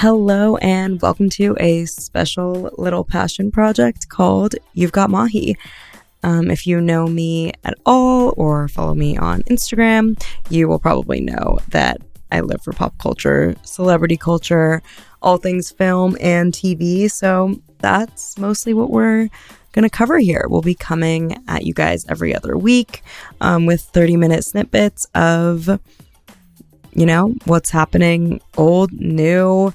Hello, and welcome to a special little passion project called You've Got Mahi. Um, if you know me at all or follow me on Instagram, you will probably know that I live for pop culture, celebrity culture, all things film and TV. So that's mostly what we're going to cover here. We'll be coming at you guys every other week um, with 30 minute snippets of, you know, what's happening old, new,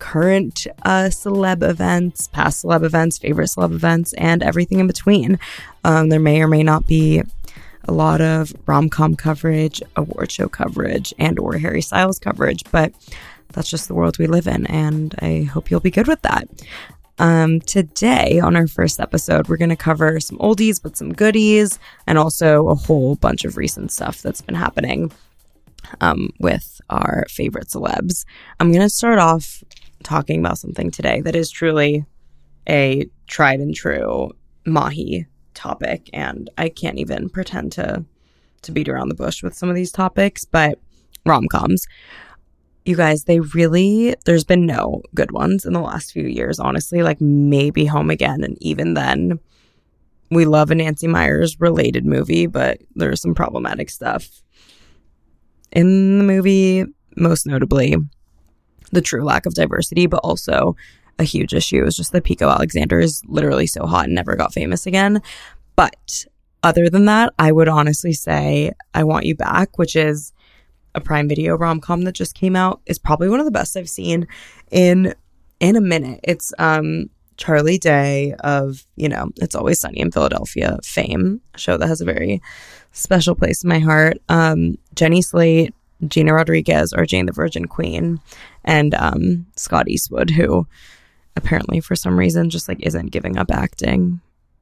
current uh, celeb events, past celeb events, favorite celeb events, and everything in between. Um, there may or may not be a lot of rom-com coverage, award show coverage, and or Harry Styles coverage, but that's just the world we live in, and I hope you'll be good with that. Um, today, on our first episode, we're going to cover some oldies but some goodies, and also a whole bunch of recent stuff that's been happening um, with our favorite celebs. I'm going to start off talking about something today that is truly a tried and true Mahi topic, and I can't even pretend to to beat around the bush with some of these topics, but rom coms you guys, they really, there's been no good ones in the last few years, honestly. Like maybe Home Again. And even then, we love a Nancy Meyers related movie, but there's some problematic stuff in the movie, most notably the true lack of diversity, but also a huge issue is just that Pico Alexander is literally so hot and never got famous again. But other than that, I would honestly say I Want You Back, which is a Prime Video rom com that just came out is probably one of the best I've seen in in a minute. It's um Charlie Day of you know It's Always Sunny in Philadelphia fame, a show that has a very special place in my heart. Um, Jenny Slate, Gina Rodriguez, or Jane the Virgin Queen, and um, Scott Eastwood, who apparently for some reason just like isn't giving up acting,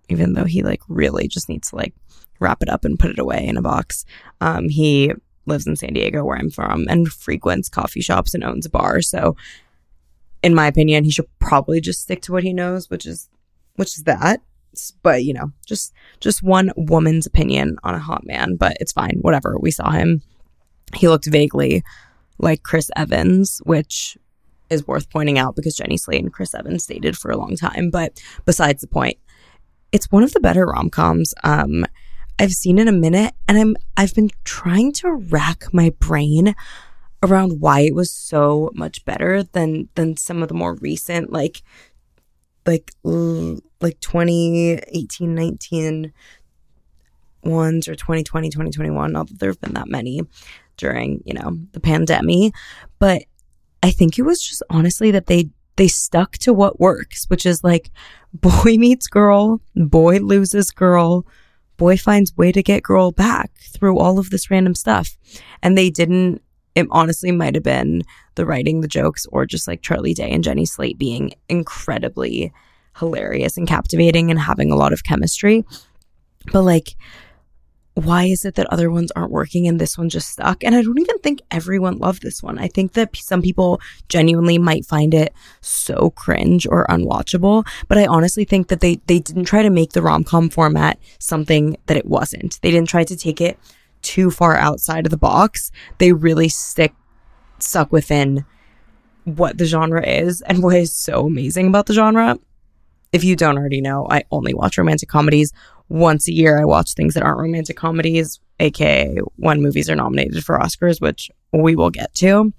even though he like really just needs to like wrap it up and put it away in a box. Um, he lives in San Diego, where I'm from, and frequents coffee shops and owns a bar. So, in my opinion, he should probably just stick to what he knows, which is which is that. But you know, just just one woman's opinion on a hot man, but it's fine. Whatever. We saw him. He looked vaguely like Chris Evans, which is worth pointing out because Jenny Slate and Chris Evans dated for a long time. But besides the point, it's one of the better rom coms. Um, I've seen in a minute and I'm I've been trying to rack my brain around why it was so much better than than some of the more recent like like like 2018 19 ones or 2020 2021 not that there have been that many during you know the pandemic but i think it was just honestly that they they stuck to what works which is like boy meets girl boy loses girl boy finds way to get girl back through all of this random stuff. And they didn't, it honestly might have been the writing, the jokes, or just like Charlie Day and Jenny Slate being incredibly hilarious and captivating and having a lot of chemistry. But like, why is it that other ones aren't working and this one just stuck? And I don't even think everyone loved this one. I think that some people genuinely might find it so cringe or unwatchable, but I honestly think that they they didn't try to make the rom-com format something that it wasn't. They didn't try to take it too far outside of the box. They really stick stuck within what the genre is and what is so amazing about the genre. If you don't already know, I only watch romantic comedies once a year I watch things that aren't romantic comedies, aka when movies are nominated for Oscars, which we will get to.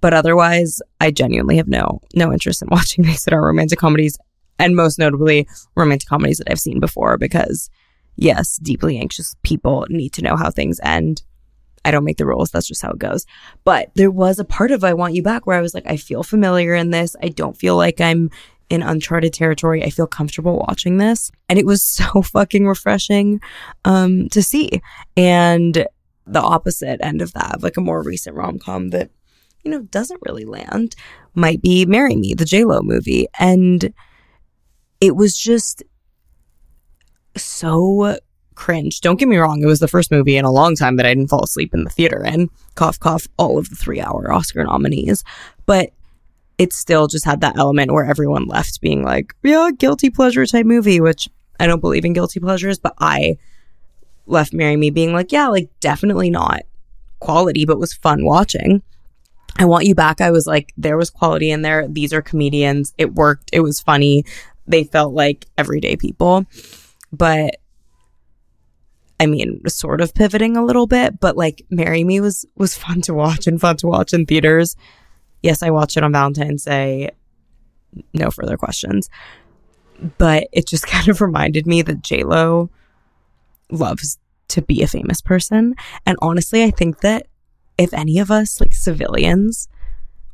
But otherwise, I genuinely have no no interest in watching things that are romantic comedies, and most notably romantic comedies that I've seen before. Because yes, deeply anxious people need to know how things end. I don't make the rules. That's just how it goes. But there was a part of I Want You Back where I was like, I feel familiar in this. I don't feel like I'm in uncharted territory. I feel comfortable watching this. And it was so fucking refreshing um, to see. And the opposite end of that, like a more recent rom com that, you know, doesn't really land, might be Marry Me, the J-Lo movie. And it was just so cringe. Don't get me wrong, it was the first movie in a long time that I didn't fall asleep in the theater in. Cough, cough, all of the three hour Oscar nominees. But it still just had that element where everyone left being like, yeah, guilty pleasure type movie, which I don't believe in guilty pleasures, but I left Marry Me being like, yeah, like definitely not quality, but was fun watching. I want you back. I was like, there was quality in there. These are comedians. It worked. It was funny. They felt like everyday people. But I mean, sort of pivoting a little bit, but like Marry Me was was fun to watch and fun to watch in theaters. Yes, I watched it on Valentine's Day. No further questions. But it just kind of reminded me that J Lo loves to be a famous person. And honestly, I think that if any of us, like civilians,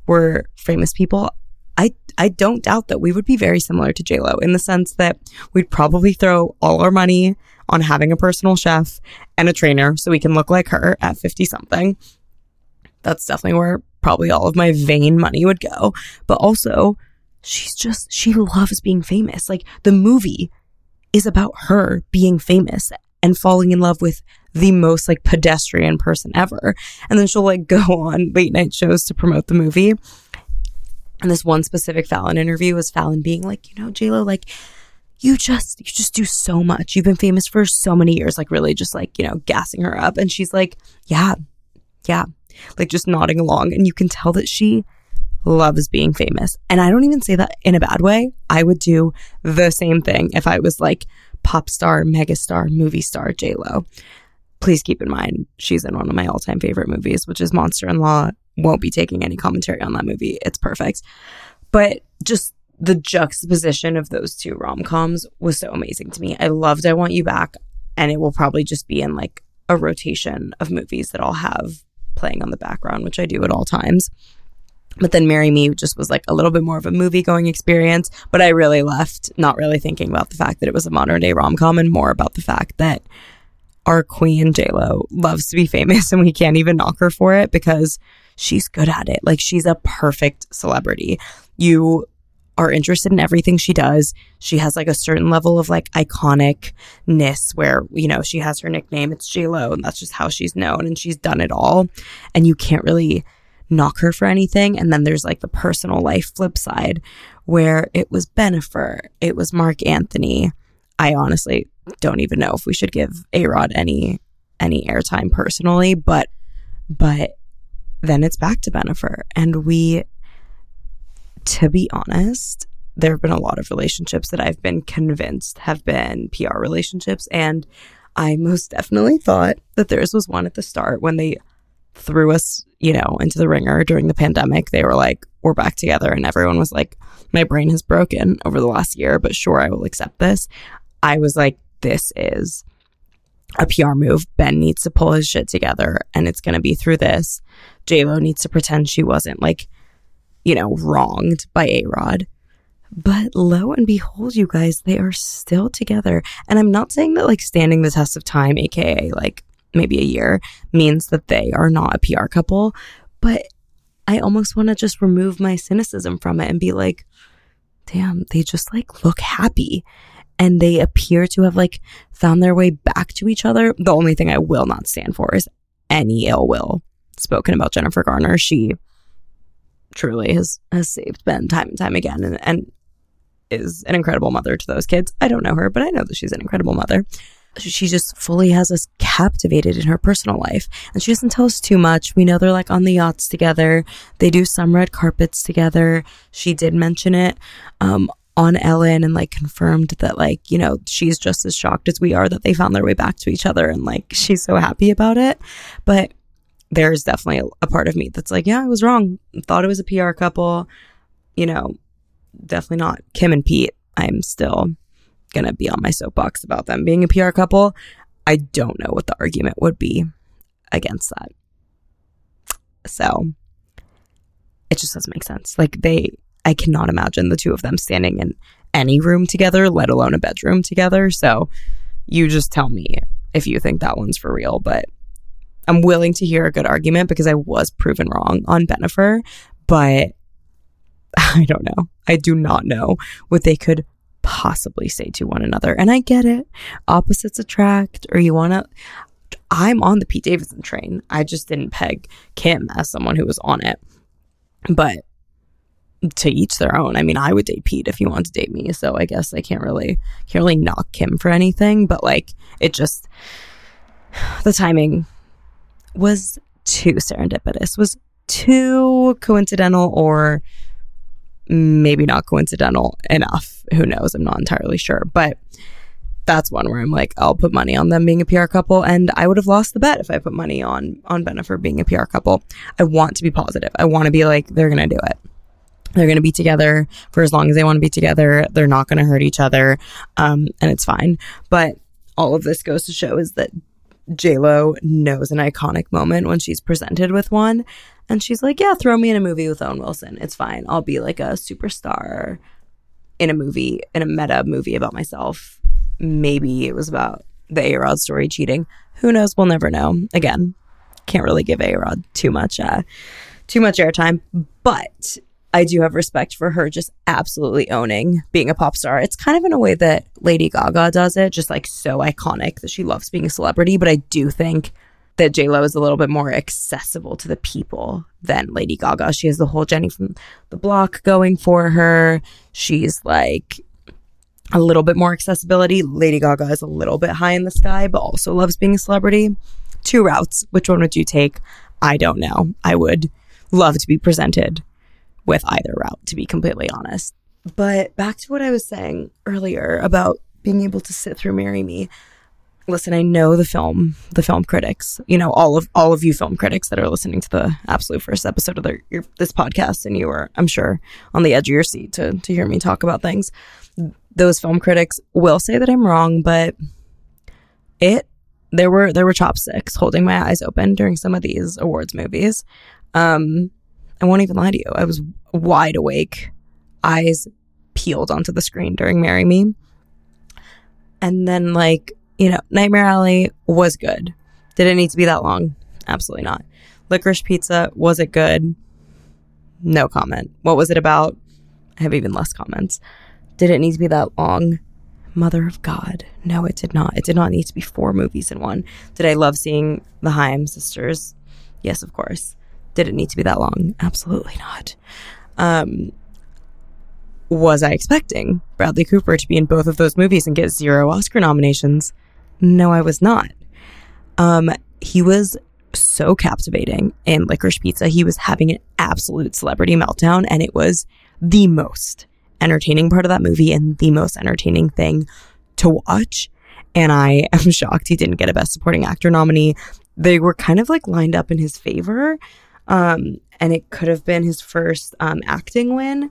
were famous people, I I don't doubt that we would be very similar to JLo in the sense that we'd probably throw all our money on having a personal chef and a trainer so we can look like her at 50 something. That's definitely where probably all of my vain money would go. But also, she's just she loves being famous. Like the movie is about her being famous and falling in love with the most like pedestrian person ever. And then she'll like go on late night shows to promote the movie. And this one specific Fallon interview was Fallon being like, you know, JLo, like, you just, you just do so much. You've been famous for so many years, like, really just like, you know, gassing her up. And she's like, yeah, yeah, like just nodding along. And you can tell that she loves being famous. And I don't even say that in a bad way. I would do the same thing if I was like pop star, megastar, movie star J Lo. Please keep in mind she's in one of my all time favorite movies, which is Monster in Law. Won't be taking any commentary on that movie. It's perfect. But just the juxtaposition of those two rom coms was so amazing to me. I loved I Want You Back, and it will probably just be in like a rotation of movies that I'll have playing on the background, which I do at all times. But then Marry Me just was like a little bit more of a movie going experience. But I really left not really thinking about the fact that it was a modern day rom com and more about the fact that our queen JLo loves to be famous and we can't even knock her for it because she's good at it. Like she's a perfect celebrity. You are interested in everything she does. She has like a certain level of like iconicness where, you know, she has her nickname, it's JLo, and that's just how she's known and she's done it all. And you can't really knock her for anything. And then there's like the personal life flip side where it was Bennifer, it was Marc Anthony. I honestly don't even know if we should give A Rod any any airtime personally, but but then it's back to Bennifer. And we to be honest, there have been a lot of relationships that I've been convinced have been PR relationships. And I most definitely thought that theirs was one at the start when they threw us, you know, into the ringer during the pandemic. They were like, we're back together. And everyone was like, my brain has broken over the last year, but sure, I will accept this. I was like, this is a PR move. Ben needs to pull his shit together and it's going to be through this. JLo needs to pretend she wasn't like, you know, wronged by A Rod. But lo and behold, you guys, they are still together. And I'm not saying that like standing the test of time, aka like maybe a year, means that they are not a PR couple. But I almost want to just remove my cynicism from it and be like, damn, they just like look happy and they appear to have like found their way back to each other. The only thing I will not stand for is any ill will spoken about Jennifer Garner. She truly has has saved Ben time and time again and, and is an incredible mother to those kids. I don't know her, but I know that she's an incredible mother she just fully has us captivated in her personal life. And she doesn't tell us too much. We know they're like on the yachts together. They do some red carpets together. She did mention it um, on Ellen and like confirmed that like, you know, she's just as shocked as we are that they found their way back to each other and like she's so happy about it. But there's definitely a part of me that's like, yeah, I was wrong. Thought it was a PR couple. You know, definitely not Kim and Pete. I'm still going to be on my soapbox about them being a PR couple. I don't know what the argument would be against that. So it just doesn't make sense. Like they, I cannot imagine the two of them standing in any room together, let alone a bedroom together. So you just tell me if you think that one's for real. But I'm willing to hear a good argument because I was proven wrong on Bennifer, but I don't know. I do not know what they could possibly say to one another. And I get it. Opposites attract, or you want to. I'm on the Pete Davidson train. I just didn't peg Kim as someone who was on it. But to each their own. I mean, I would date Pete if he wanted to date me. So I guess I can't really can't really knock Kim for anything. But like it just the timing was too serendipitous, was too coincidental or maybe not coincidental enough. Who knows? I'm not entirely sure. But that's one where I'm like, I'll put money on them being a PR couple, and I would have lost the bet if I put money on on Bennifer being a PR couple. I want to be positive. I want to be like, they're gonna do it. They're gonna be together for as long as they want to be together. They're not gonna hurt each other, um, and it's fine. But all of this goes to show is that Lo knows an iconic moment when she's presented with one, and she's like, "Yeah, throw me in a movie with Owen Wilson. It's fine. I'll be like a superstar in a movie, in a meta movie about myself. Maybe it was about the A Rod story cheating. Who knows? We'll never know. Again, can't really give A Rod too much, uh, too much airtime, but." I do have respect for her just absolutely owning being a pop star. It's kind of in a way that Lady Gaga does it, just like so iconic that she loves being a celebrity. But I do think that J Lo is a little bit more accessible to the people than Lady Gaga. She has the whole Jenny from the Block going for her. She's like a little bit more accessibility. Lady Gaga is a little bit high in the sky, but also loves being a celebrity. Two routes. Which one would you take? I don't know. I would love to be presented with either route, to be completely honest. But back to what I was saying earlier about being able to sit through Marry Me listen, I know the film, the film critics, you know, all of all of you film critics that are listening to the absolute first episode of the, your, this podcast, and you are, I'm sure, on the edge of your seat to to hear me talk about things. Those film critics will say that I'm wrong, but it there were there were chopsticks holding my eyes open during some of these awards movies. Um, I won't even lie to you, I was wide awake, eyes peeled onto the screen during Marry Me. And then like you know, Nightmare Alley was good. Did it need to be that long? Absolutely not. Licorice Pizza, was it good? No comment. What was it about? I have even less comments. Did it need to be that long? Mother of God. No, it did not. It did not need to be four movies in one. Did I love seeing the Haim sisters? Yes, of course. Did it need to be that long? Absolutely not. Um, was I expecting Bradley Cooper to be in both of those movies and get zero Oscar nominations? No, I was not. Um, he was so captivating in Licorice Pizza. He was having an absolute celebrity meltdown, and it was the most entertaining part of that movie and the most entertaining thing to watch. And I am shocked he didn't get a Best Supporting Actor nominee. They were kind of like lined up in his favor. Um, and it could have been his first um, acting win,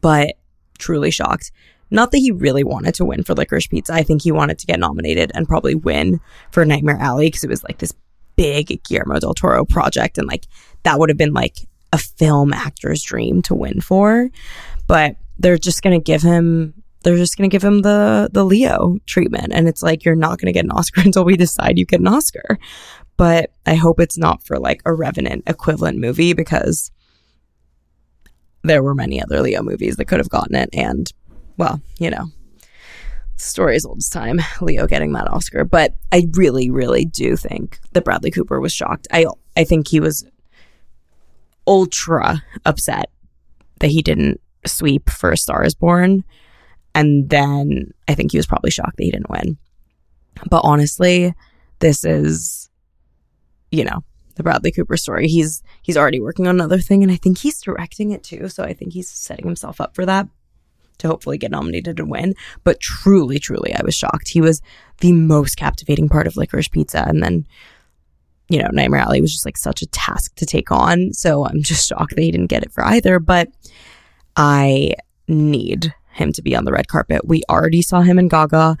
but truly shocked. Not that he really wanted to win for Licorice Pizza. I think he wanted to get nominated and probably win for Nightmare Alley because it was like this big Guillermo del Toro project. And like that would have been like a film actor's dream to win for. But they're just going to give him they're just going to give him the the Leo treatment and it's like you're not going to get an Oscar until we decide you get an Oscar. But I hope it's not for like a Revenant equivalent movie because there were many other Leo movies that could have gotten it and well, you know, story as old as time, Leo getting that Oscar. But I really, really do think that Bradley Cooper was shocked. I I think he was ultra upset that he didn't sweep for A Star is Born. And then I think he was probably shocked that he didn't win. But honestly, this is, you know, the Bradley Cooper story. He's he's already working on another thing and I think he's directing it too. So I think he's setting himself up for that to hopefully get nominated and win. But truly, truly, I was shocked. He was the most captivating part of Licorice Pizza. And then, you know, Nightmare Alley was just like such a task to take on. So I'm just shocked that he didn't get it for either. But I need him to be on the red carpet. We already saw him and Gaga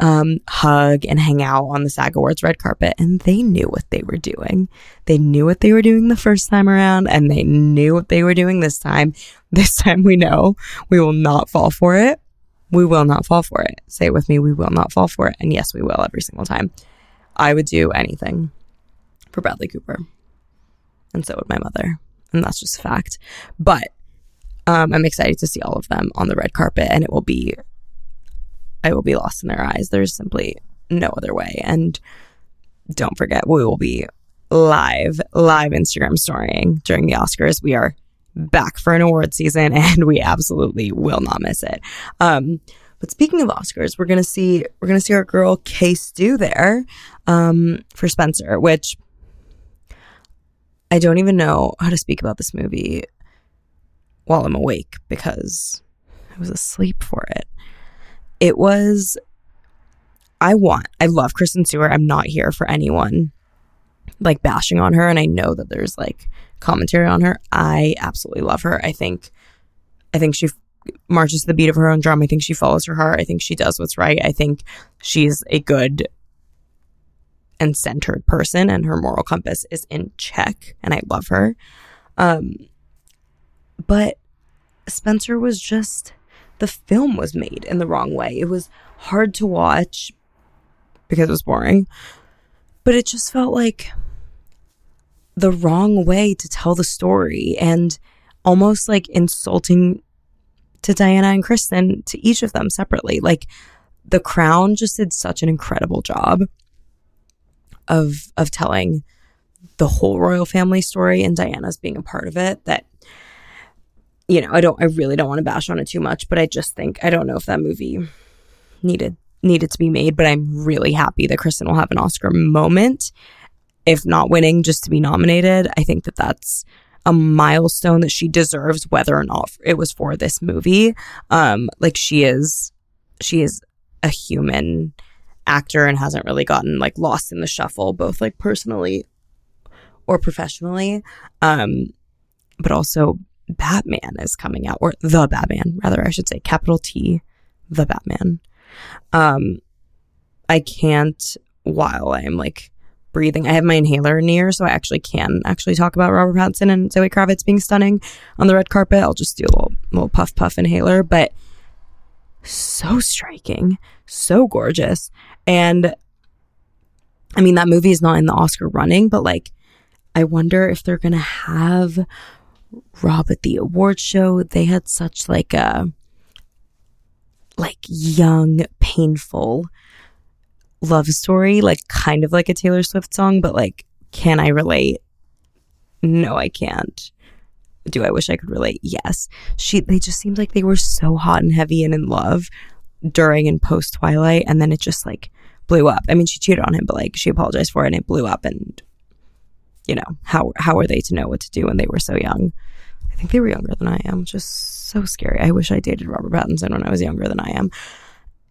um, hug and hang out on the SAG Awards red carpet, and they knew what they were doing. They knew what they were doing the first time around, and they knew what they were doing this time. This time we know we will not fall for it. We will not fall for it. Say it with me. We will not fall for it. And yes, we will every single time. I would do anything for Bradley Cooper. And so would my mother. And that's just a fact. But um, I'm excited to see all of them on the red carpet, and it will be I will be lost in their eyes. There's simply no other way. And don't forget, we will be live, live Instagram storying during the Oscars. We are back for an award season and we absolutely will not miss it. Um, but speaking of Oscars, we're gonna see we're gonna see our girl K-Stew there um, for Spencer, which I don't even know how to speak about this movie while I'm awake because I was asleep for it. It was, I want, I love Kristen Stewart. I'm not here for anyone like bashing on her. And I know that there's like commentary on her. I absolutely love her. I think, I think she marches to the beat of her own drum. I think she follows her heart. I think she does what's right. I think she's a good and centered person and her moral compass is in check and I love her. Um but Spencer was just the film was made in the wrong way. It was hard to watch because it was boring. But it just felt like the wrong way to tell the story and almost like insulting to Diana and Kristen to each of them separately. Like The Crown just did such an incredible job of of telling the whole royal family story and Diana's being a part of it that you know, I don't I really don't want to bash on it too much, but I just think I don't know if that movie needed needed to be made, but I'm really happy that Kristen will have an Oscar moment if not winning just to be nominated. I think that that's a milestone that she deserves whether or not it was for this movie. Um like she is she is a human actor and hasn't really gotten like lost in the shuffle, both like personally or professionally. Um, but also Batman is coming out, or the Batman, rather, I should say, capital T, the Batman. Um, I can't while I'm like breathing. I have my inhaler near, so I actually can actually talk about Robert Pattinson and Zoe Kravitz being stunning on the red carpet. I'll just do a little, little puff puff inhaler, but so striking, so gorgeous. And I mean, that movie is not in the Oscar running, but like, I wonder if they're going to have Rob at the award show. They had such like a, like young, painful love story, like kind of like a Taylor Swift song, but like, can I relate? No, I can't. Do I wish I could relate? Yes. She they just seemed like they were so hot and heavy and in love during and post Twilight and then it just like blew up. I mean, she cheated on him, but like she apologized for it and it blew up and you know, how how are they to know what to do when they were so young? I think they were younger than I am, Just so scary. I wish I dated Robert Pattinson when I was younger than I am.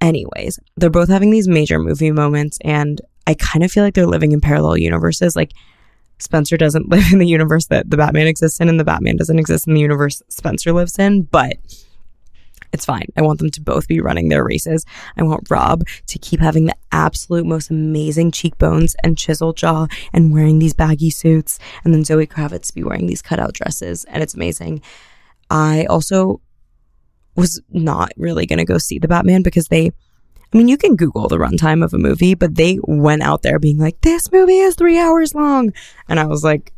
Anyways, they're both having these major movie moments and I kind of feel like they're living in parallel universes. Like Spencer doesn't live in the universe that the Batman exists in, and the Batman doesn't exist in the universe Spencer lives in, but it's fine. I want them to both be running their races. I want Rob to keep having the absolute most amazing cheekbones and chiseled jaw and wearing these baggy suits, and then Zoe Kravitz be wearing these cutout dresses, and it's amazing. I also was not really going to go see the Batman because they I mean, you can Google the runtime of a movie, but they went out there being like, this movie is three hours long. And I was like,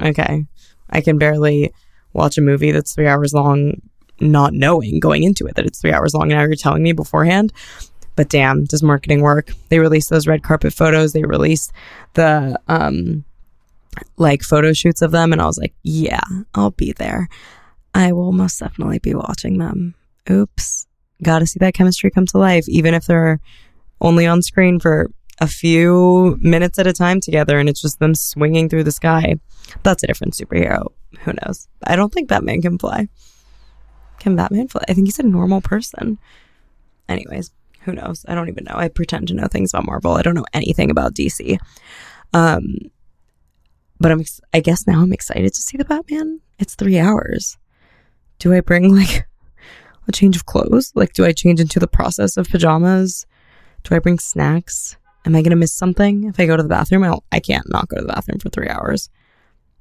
okay, I can barely watch a movie that's three hours long, not knowing going into it that it's three hours long. And now you're telling me beforehand. But damn, does marketing work? They released those red carpet photos. They released the, um, like photo shoots of them. And I was like, yeah, I'll be there. I will most definitely be watching them. Oops got to see that chemistry come to life, even if they're only on screen for a few minutes at a time together and it's just them swinging through the sky. That's a different superhero. Who knows? I don't think Batman can fly. Can Batman? I think he's a normal person. Anyways, who knows? I don't even know. I pretend to know things about Marvel. I don't know anything about DC. Um, but I'm, ex- I guess now I'm excited to see the Batman. It's three hours. Do I bring like a change of clothes? Like, do I change into the process of pajamas? Do I bring snacks? Am I going to miss something if I go to the bathroom? I, I can't not go to the bathroom for three hours.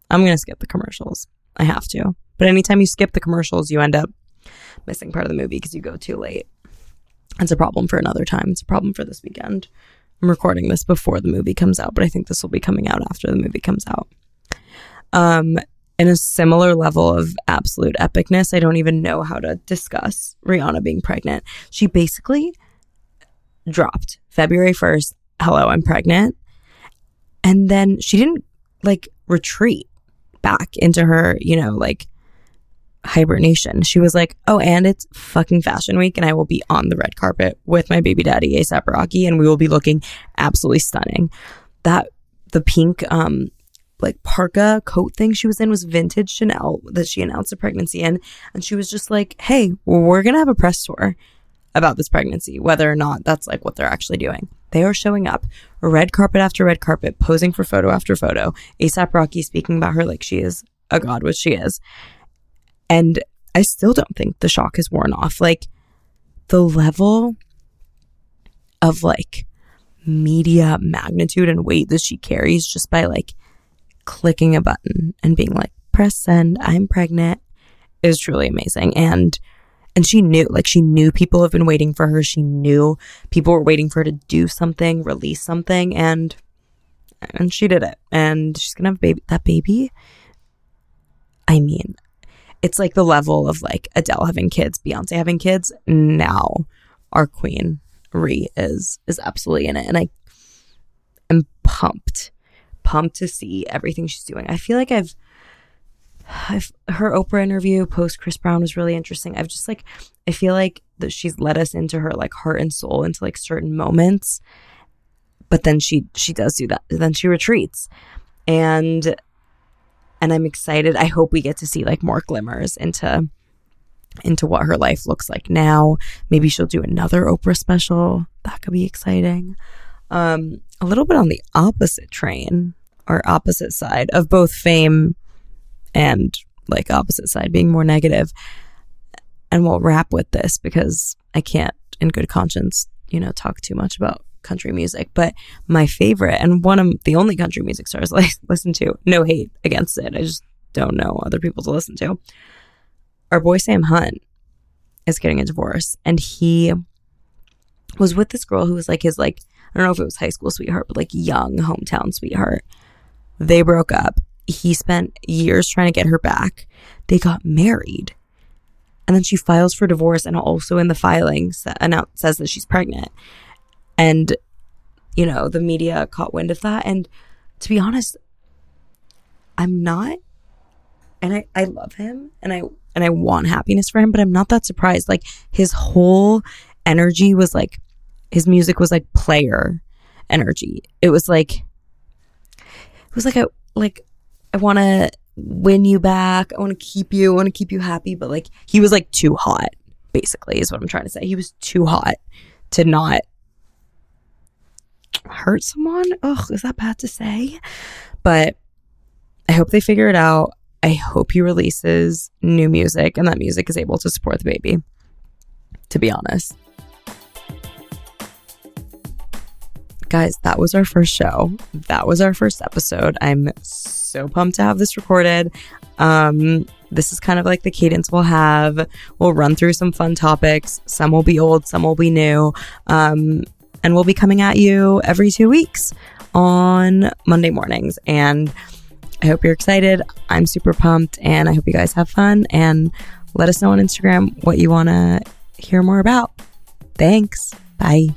I'm going to skip the commercials. I have to. But anytime you skip the commercials, you end up missing part of the movie because you go too late. It's a problem for another time. It's a problem for this weekend. I'm recording this before the movie comes out, but I think this will be coming out after the movie comes out. Um, in a similar level of absolute epicness. I don't even know how to discuss Rihanna being pregnant. She basically dropped February 1st, hello, I'm pregnant. And then she didn't like retreat back into her, you know, like hibernation. She was like, oh, and it's fucking fashion week, and I will be on the red carpet with my baby daddy, ASAP Rocky, and we will be looking absolutely stunning. That the pink um like parka coat thing she was in was vintage Chanel that she announced a pregnancy in. And she was just like, hey, we're to have a press tour about this pregnancy, whether or not that's like what they're actually doing. They are showing up red carpet after red carpet, posing for photo after photo. ASAP Rocky speaking about her like she is a god, which she is. And I still don't think the shock has worn off. Like the level of like media magnitude and weight that she carries just by like clicking a button and being like, press send, I'm pregnant is truly amazing. And and she knew, like she knew people have been waiting for her. She knew people were waiting for her to do something, release something, and and she did it. And she's gonna have baby. That baby, I mean, it's like the level of like Adele having kids, Beyonce having kids. Now our queen Ree is is absolutely in it, and I am pumped, pumped to see everything she's doing. I feel like I've. I've, her Oprah interview post Chris Brown was really interesting. I've just like, I feel like that she's let us into her like heart and soul into like certain moments, but then she she does do that. Then she retreats, and and I'm excited. I hope we get to see like more glimmers into into what her life looks like now. Maybe she'll do another Oprah special. That could be exciting. Um, a little bit on the opposite train or opposite side of both fame and like opposite side being more negative. And we'll wrap with this because I can't, in good conscience, you know, talk too much about country music. But my favorite and one of the only country music stars I listen to, no hate against it. I just don't know other people to listen to our boy Sam Hunt is getting a divorce and he was with this girl who was like his like I don't know if it was high school sweetheart, but like young hometown sweetheart. They broke up. He spent years trying to get her back. They got married. And then she files for divorce and also in the filing says that she's pregnant. And you know, the media caught wind of that and to be honest, I'm not and I, I love him and I and I want happiness for him, but I'm not that surprised. Like his whole energy was like his music was like player energy. It was like it was like I like I want to win you back. I want to keep you. I want to keep you happy, but like he was like too hot basically is what I'm trying to say. He was too hot to not hurt someone. Ugh, is that bad to say? But I hope they figure it out. I hope he releases new music and that music is able to support the baby, to be honest. Guys, that was our first show. That was our first episode. I'm so pumped to have this recorded. Um, this is kind of like the cadence we'll have. We'll run through some fun topics. Some will be old, some will be new. Um, and we'll be coming at you every two weeks on Monday mornings. And I hope you're excited. I'm super pumped and I hope you guys have fun and let us know on Instagram what you want to hear more about. Thanks. Bye.